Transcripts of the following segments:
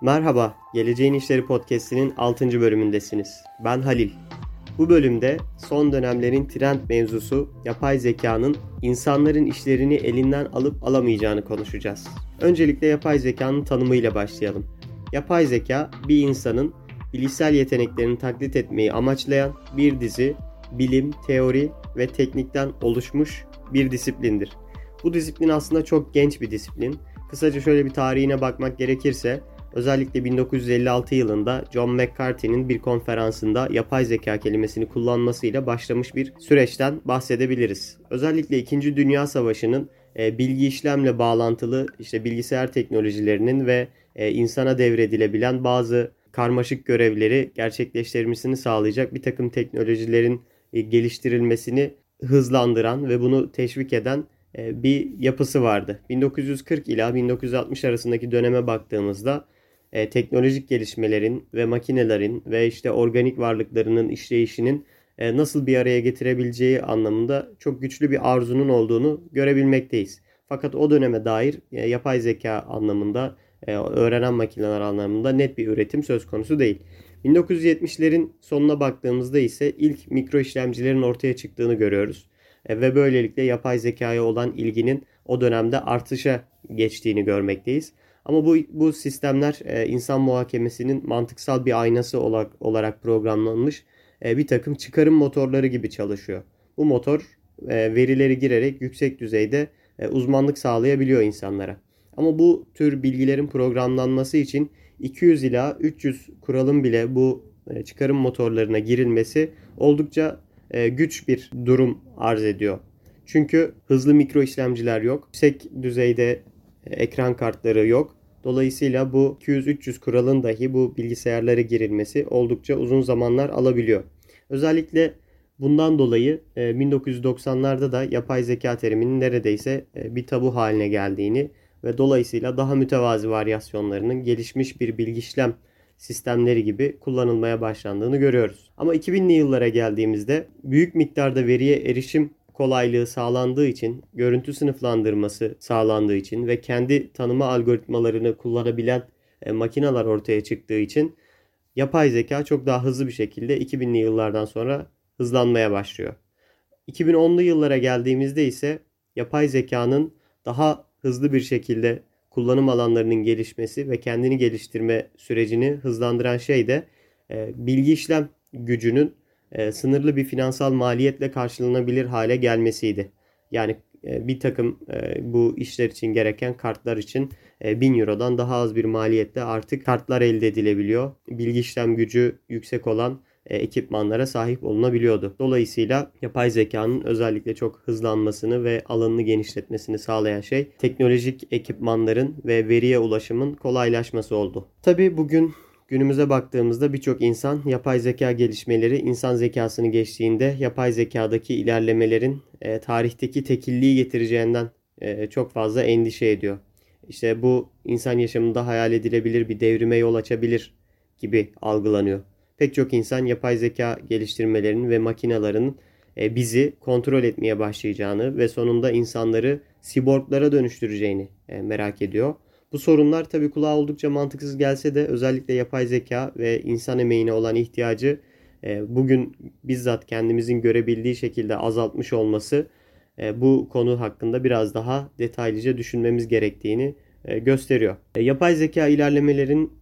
Merhaba, Geleceğin İşleri Podcast'inin 6. bölümündesiniz. Ben Halil. Bu bölümde son dönemlerin trend mevzusu yapay zekanın insanların işlerini elinden alıp alamayacağını konuşacağız. Öncelikle yapay zekanın tanımıyla başlayalım. Yapay zeka bir insanın bilişsel yeteneklerini taklit etmeyi amaçlayan bir dizi bilim, teori ve teknikten oluşmuş bir disiplindir. Bu disiplin aslında çok genç bir disiplin. Kısaca şöyle bir tarihine bakmak gerekirse özellikle 1956 yılında John McCarthy'nin bir konferansında yapay zeka kelimesini kullanmasıyla başlamış bir süreçten bahsedebiliriz. Özellikle 2. Dünya Savaşı'nın e, bilgi işlemle bağlantılı işte bilgisayar teknolojilerinin ve e, insana devredilebilen bazı karmaşık görevleri gerçekleştirmesini sağlayacak bir takım teknolojilerin e, geliştirilmesini hızlandıran ve bunu teşvik eden bir yapısı vardı. 1940 ila 1960 arasındaki döneme baktığımızda e, teknolojik gelişmelerin ve makinelerin ve işte organik varlıklarının işleyişinin e, nasıl bir araya getirebileceği anlamında çok güçlü bir arzunun olduğunu görebilmekteyiz. Fakat o döneme dair e, yapay zeka anlamında, e, öğrenen makineler anlamında net bir üretim söz konusu değil. 1970'lerin sonuna baktığımızda ise ilk mikro işlemcilerin ortaya çıktığını görüyoruz. E, ve böylelikle yapay zekaya olan ilginin o dönemde artışa geçtiğini görmekteyiz. Ama bu, bu sistemler e, insan muhakemesinin mantıksal bir aynası olarak, olarak programlanmış e, bir takım çıkarım motorları gibi çalışıyor. Bu motor e, verileri girerek yüksek düzeyde e, uzmanlık sağlayabiliyor insanlara. Ama bu tür bilgilerin programlanması için 200 ila 300 kuralın bile bu e, çıkarım motorlarına girilmesi oldukça e, güç bir durum arz ediyor. Çünkü hızlı mikro işlemciler yok. Yüksek düzeyde ekran kartları yok. Dolayısıyla bu 200-300 kuralın dahi bu bilgisayarlara girilmesi oldukça uzun zamanlar alabiliyor. Özellikle bundan dolayı 1990'larda da yapay zeka teriminin neredeyse bir tabu haline geldiğini ve dolayısıyla daha mütevazi varyasyonlarının gelişmiş bir bilgi işlem sistemleri gibi kullanılmaya başlandığını görüyoruz. Ama 2000'li yıllara geldiğimizde büyük miktarda veriye erişim kolaylığı sağlandığı için, görüntü sınıflandırması sağlandığı için ve kendi tanıma algoritmalarını kullanabilen e, makineler ortaya çıktığı için yapay zeka çok daha hızlı bir şekilde 2000'li yıllardan sonra hızlanmaya başlıyor. 2010'lu yıllara geldiğimizde ise yapay zekanın daha hızlı bir şekilde kullanım alanlarının gelişmesi ve kendini geliştirme sürecini hızlandıran şey de e, bilgi işlem gücünün e, sınırlı bir finansal maliyetle karşılanabilir hale gelmesiydi. Yani e, bir takım e, bu işler için gereken kartlar için e, 1000 Euro'dan daha az bir maliyette artık kartlar elde edilebiliyor. Bilgi işlem gücü yüksek olan ekipmanlara sahip olunabiliyordu. Dolayısıyla yapay zekanın özellikle çok hızlanmasını ve alanını genişletmesini sağlayan şey teknolojik ekipmanların ve veriye ulaşımın kolaylaşması oldu. Tabi bugün Günümüze baktığımızda birçok insan yapay zeka gelişmeleri insan zekasını geçtiğinde yapay zekadaki ilerlemelerin e, tarihteki tekilliği getireceğinden e, çok fazla endişe ediyor. İşte bu insan yaşamında hayal edilebilir bir devrime yol açabilir gibi algılanıyor. Pek çok insan yapay zeka geliştirmelerinin ve makinelerin e, bizi kontrol etmeye başlayacağını ve sonunda insanları siborglara dönüştüreceğini e, merak ediyor. Bu sorunlar tabii kulağa oldukça mantıksız gelse de özellikle yapay zeka ve insan emeğine olan ihtiyacı e, bugün bizzat kendimizin görebildiği şekilde azaltmış olması e, bu konu hakkında biraz daha detaylıca düşünmemiz gerektiğini e, gösteriyor. Yapay zeka ilerlemelerinin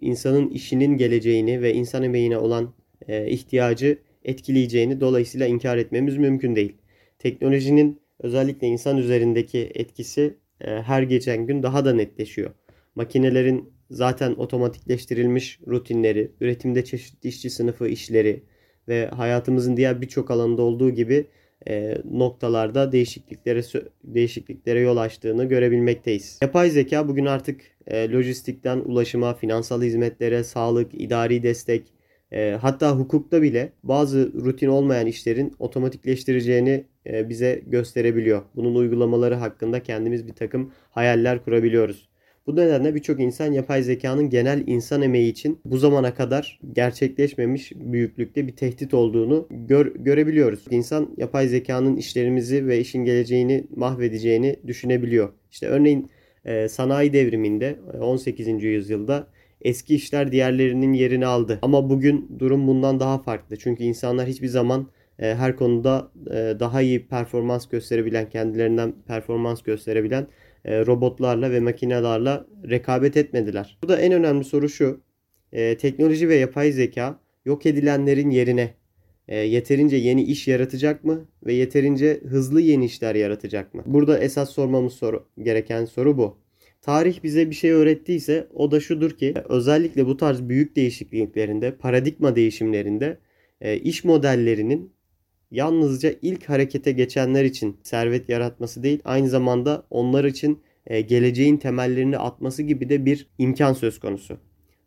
insanın işinin geleceğini ve insan emeğine olan ihtiyacı etkileyeceğini dolayısıyla inkar etmemiz mümkün değil. Teknolojinin özellikle insan üzerindeki etkisi her geçen gün daha da netleşiyor. Makinelerin zaten otomatikleştirilmiş rutinleri, üretimde çeşitli işçi sınıfı işleri ve hayatımızın diğer birçok alanında olduğu gibi e, noktalarda değişikliklere değişikliklere yol açtığını görebilmekteyiz. Yapay zeka bugün artık e, lojistikten ulaşıma, finansal hizmetlere, sağlık, idari destek, e, hatta hukukta bile bazı rutin olmayan işlerin otomatikleştireceğini e, bize gösterebiliyor. Bunun uygulamaları hakkında kendimiz bir takım hayaller kurabiliyoruz. Bu nedenle birçok insan yapay zekanın genel insan emeği için bu zamana kadar gerçekleşmemiş büyüklükte bir tehdit olduğunu gör, görebiliyoruz. İnsan yapay zekanın işlerimizi ve işin geleceğini mahvedeceğini düşünebiliyor. İşte örneğin e, sanayi devriminde 18. yüzyılda eski işler diğerlerinin yerini aldı. Ama bugün durum bundan daha farklı. Çünkü insanlar hiçbir zaman e, her konuda e, daha iyi performans gösterebilen, kendilerinden performans gösterebilen e, robotlarla ve makinelerle rekabet etmediler. Burada en önemli soru şu. Teknoloji ve yapay zeka yok edilenlerin yerine yeterince yeni iş yaratacak mı ve yeterince hızlı yeni işler yaratacak mı? Burada esas sormamız soru, gereken soru bu. Tarih bize bir şey öğrettiyse o da şudur ki özellikle bu tarz büyük değişikliklerinde, paradigma değişimlerinde e, iş modellerinin yalnızca ilk harekete geçenler için servet yaratması değil, aynı zamanda onlar için e, geleceğin temellerini atması gibi de bir imkan söz konusu.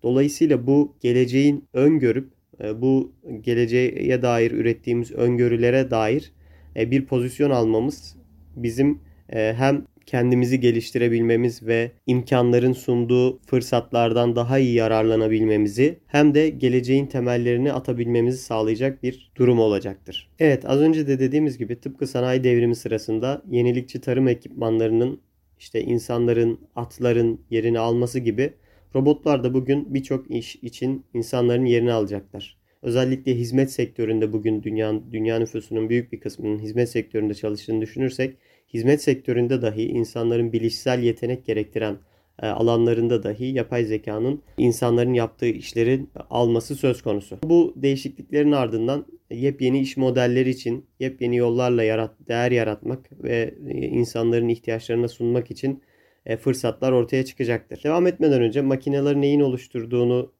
Dolayısıyla bu geleceğin öngörüp e, bu geleceğe dair ürettiğimiz öngörülere dair bir pozisyon almamız bizim hem kendimizi geliştirebilmemiz ve imkanların sunduğu fırsatlardan daha iyi yararlanabilmemizi hem de geleceğin temellerini atabilmemizi sağlayacak bir durum olacaktır. Evet az önce de dediğimiz gibi tıpkı sanayi devrimi sırasında yenilikçi tarım ekipmanlarının işte insanların, atların yerini alması gibi robotlar da bugün birçok iş için insanların yerini alacaklar. Özellikle hizmet sektöründe bugün dünya, dünya nüfusunun büyük bir kısmının hizmet sektöründe çalıştığını düşünürsek hizmet sektöründe dahi insanların bilişsel yetenek gerektiren e, alanlarında dahi yapay zekanın insanların yaptığı işlerin alması söz konusu. Bu değişikliklerin ardından yepyeni iş modelleri için yepyeni yollarla yarat, değer yaratmak ve e, insanların ihtiyaçlarına sunmak için e, fırsatlar ortaya çıkacaktır. Devam etmeden önce makinelerin neyin oluşturduğunu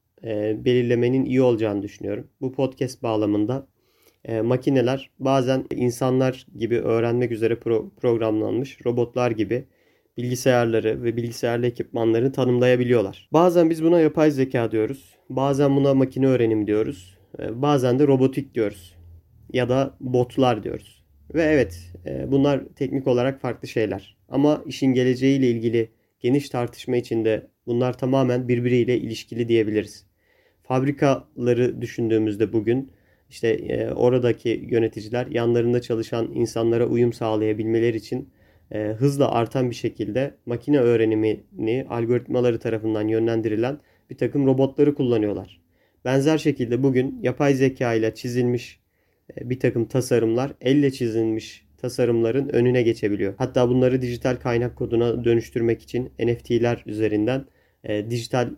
belirlemenin iyi olacağını düşünüyorum. Bu podcast bağlamında e, makineler bazen insanlar gibi öğrenmek üzere pro- programlanmış robotlar gibi bilgisayarları ve bilgisayarlı ekipmanlarını tanımlayabiliyorlar. Bazen biz buna yapay zeka diyoruz. Bazen buna makine öğrenim diyoruz. E, bazen de robotik diyoruz. Ya da botlar diyoruz. Ve evet e, bunlar teknik olarak farklı şeyler. Ama işin geleceğiyle ilgili geniş tartışma içinde bunlar tamamen birbiriyle ilişkili diyebiliriz. Fabrikaları düşündüğümüzde bugün işte e, oradaki yöneticiler yanlarında çalışan insanlara uyum sağlayabilmeleri için e, hızla artan bir şekilde makine öğrenimini algoritmaları tarafından yönlendirilen bir takım robotları kullanıyorlar. Benzer şekilde bugün yapay zeka ile çizilmiş e, bir takım tasarımlar elle çizilmiş tasarımların önüne geçebiliyor. Hatta bunları dijital kaynak koduna dönüştürmek için NFT'ler üzerinden e, dijital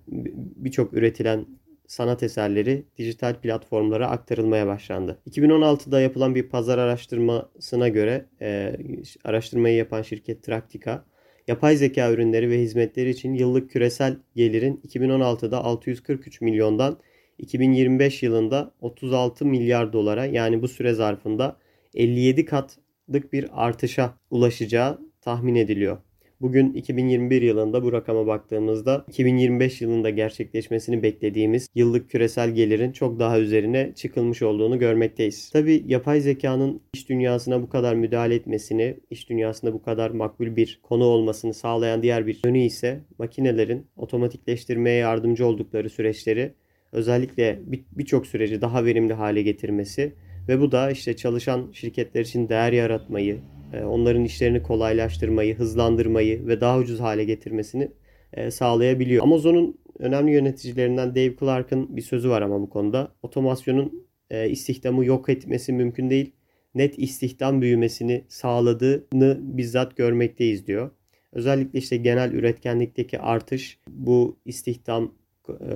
birçok üretilen sanat eserleri dijital platformlara aktarılmaya başlandı. 2016'da yapılan bir pazar araştırmasına göre e, araştırmayı yapan şirket Traktika, yapay zeka ürünleri ve hizmetleri için yıllık küresel gelirin 2016'da 643 milyondan 2025 yılında 36 milyar dolara yani bu süre zarfında 57 katlık bir artışa ulaşacağı tahmin ediliyor. Bugün 2021 yılında bu rakama baktığımızda 2025 yılında gerçekleşmesini beklediğimiz yıllık küresel gelirin çok daha üzerine çıkılmış olduğunu görmekteyiz. Tabi yapay zekanın iş dünyasına bu kadar müdahale etmesini, iş dünyasında bu kadar makbul bir konu olmasını sağlayan diğer bir yönü ise makinelerin otomatikleştirmeye yardımcı oldukları süreçleri özellikle birçok süreci daha verimli hale getirmesi ve bu da işte çalışan şirketler için değer yaratmayı, onların işlerini kolaylaştırmayı, hızlandırmayı ve daha ucuz hale getirmesini e, sağlayabiliyor. Amazon'un önemli yöneticilerinden Dave Clark'ın bir sözü var ama bu konuda. Otomasyonun e, istihdamı yok etmesi mümkün değil. Net istihdam büyümesini sağladığını bizzat görmekteyiz diyor. Özellikle işte genel üretkenlikteki artış bu istihdam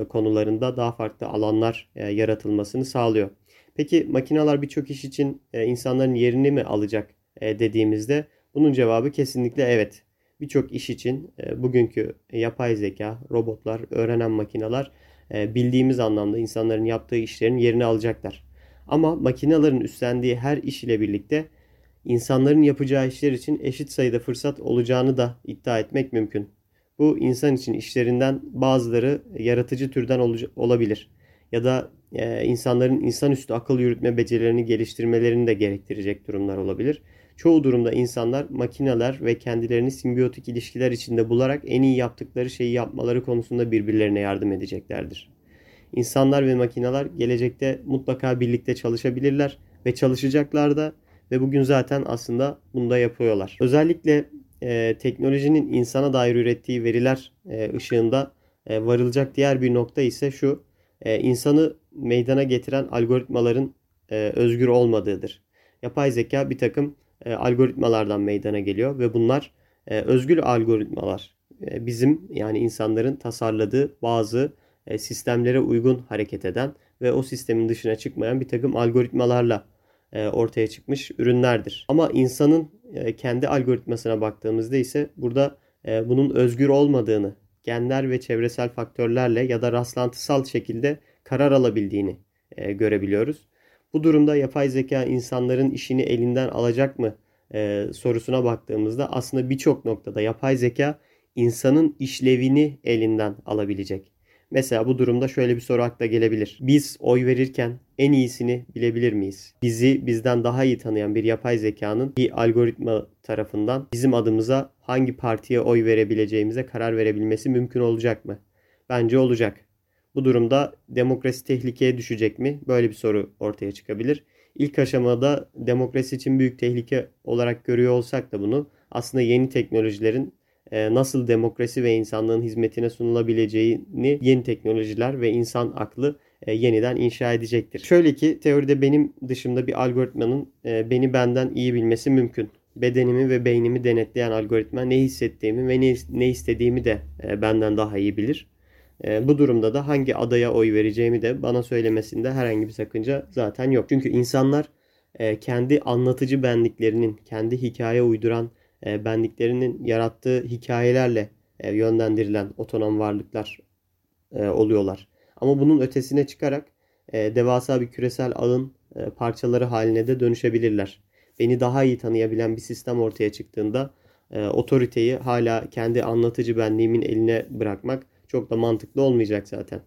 konularında daha farklı alanlar yaratılmasını sağlıyor. Peki makineler birçok iş için insanların yerini mi alacak e, dediğimizde bunun cevabı kesinlikle evet. Birçok iş için e, bugünkü yapay zeka, robotlar, öğrenen makineler e, bildiğimiz anlamda insanların yaptığı işlerin yerini alacaklar. Ama makinelerin üstlendiği her iş ile birlikte insanların yapacağı işler için eşit sayıda fırsat olacağını da iddia etmek mümkün. Bu insan için işlerinden bazıları yaratıcı türden olabilir ya da e, insanların insanüstü akıl yürütme becerilerini geliştirmelerini de gerektirecek durumlar olabilir. Çoğu durumda insanlar makineler ve kendilerini simbiyotik ilişkiler içinde bularak en iyi yaptıkları şeyi yapmaları konusunda birbirlerine yardım edeceklerdir. İnsanlar ve makineler gelecekte mutlaka birlikte çalışabilirler ve çalışacaklar da ve bugün zaten aslında bunu da yapıyorlar. Özellikle e, teknolojinin insana dair ürettiği veriler e, ışığında e, varılacak diğer bir nokta ise şu. E, insanı meydana getiren algoritmaların e, özgür olmadığıdır. Yapay zeka bir takım e, algoritmalardan meydana geliyor ve bunlar e, özgür algoritmalar. E, bizim yani insanların tasarladığı bazı e, sistemlere uygun hareket eden ve o sistemin dışına çıkmayan bir takım algoritmalarla e, ortaya çıkmış ürünlerdir. Ama insanın e, kendi algoritmasına baktığımızda ise burada e, bunun özgür olmadığını, genler ve çevresel faktörlerle ya da rastlantısal şekilde karar alabildiğini görebiliyoruz. Bu durumda yapay zeka insanların işini elinden alacak mı sorusuna baktığımızda aslında birçok noktada yapay zeka insanın işlevini elinden alabilecek. Mesela bu durumda şöyle bir soru akla gelebilir. Biz oy verirken en iyisini bilebilir miyiz? Bizi bizden daha iyi tanıyan bir yapay zekanın bir algoritma tarafından bizim adımıza hangi partiye oy verebileceğimize karar verebilmesi mümkün olacak mı? Bence olacak. Bu durumda demokrasi tehlikeye düşecek mi? Böyle bir soru ortaya çıkabilir. İlk aşamada demokrasi için büyük tehlike olarak görüyor olsak da bunu aslında yeni teknolojilerin e, nasıl demokrasi ve insanlığın hizmetine sunulabileceğini yeni teknolojiler ve insan aklı e, yeniden inşa edecektir. Şöyle ki teoride benim dışımda bir algoritmanın e, beni benden iyi bilmesi mümkün. Bedenimi ve beynimi denetleyen algoritma ne hissettiğimi ve ne, ne istediğimi de benden daha iyi bilir. Bu durumda da hangi adaya oy vereceğimi de bana söylemesinde herhangi bir sakınca zaten yok. Çünkü insanlar kendi anlatıcı benliklerinin, kendi hikaye uyduran e, benliklerinin yarattığı hikayelerle e, yönlendirilen otonom varlıklar e, oluyorlar. Ama bunun ötesine çıkarak e, devasa bir küresel ağın e, parçaları haline de dönüşebilirler. Beni daha iyi tanıyabilen bir sistem ortaya çıktığında e, otoriteyi hala kendi anlatıcı benliğimin eline bırakmak çok da mantıklı olmayacak zaten.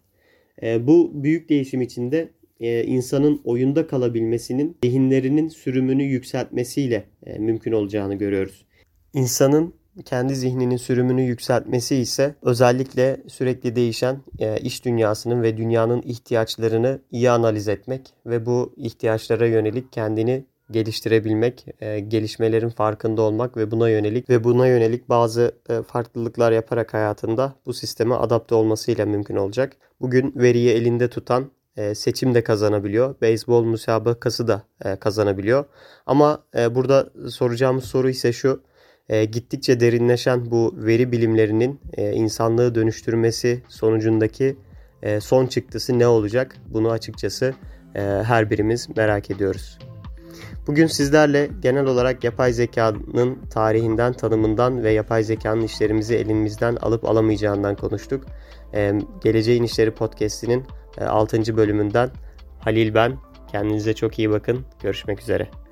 E, bu büyük değişim içinde e, insanın oyunda kalabilmesinin zihinlerinin sürümünü yükseltmesiyle e, mümkün olacağını görüyoruz. İnsanın kendi zihninin sürümünü yükseltmesi ise özellikle sürekli değişen e, iş dünyasının ve dünyanın ihtiyaçlarını iyi analiz etmek ve bu ihtiyaçlara yönelik kendini geliştirebilmek, e, gelişmelerin farkında olmak ve buna yönelik ve buna yönelik bazı e, farklılıklar yaparak hayatında bu sisteme adapte olmasıyla mümkün olacak. Bugün veriyi elinde tutan seçim de kazanabiliyor. Beyzbol müsabakası da kazanabiliyor. Ama burada soracağımız soru ise şu e, gittikçe derinleşen bu veri bilimlerinin e, insanlığı dönüştürmesi sonucundaki e, son çıktısı ne olacak? Bunu açıkçası e, her birimiz merak ediyoruz. Bugün sizlerle genel olarak yapay zekanın tarihinden, tanımından ve yapay zekanın işlerimizi elimizden alıp alamayacağından konuştuk. Ee, Geleceğin İşleri Podcast'inin 6. E, bölümünden Halil ben. Kendinize çok iyi bakın. Görüşmek üzere.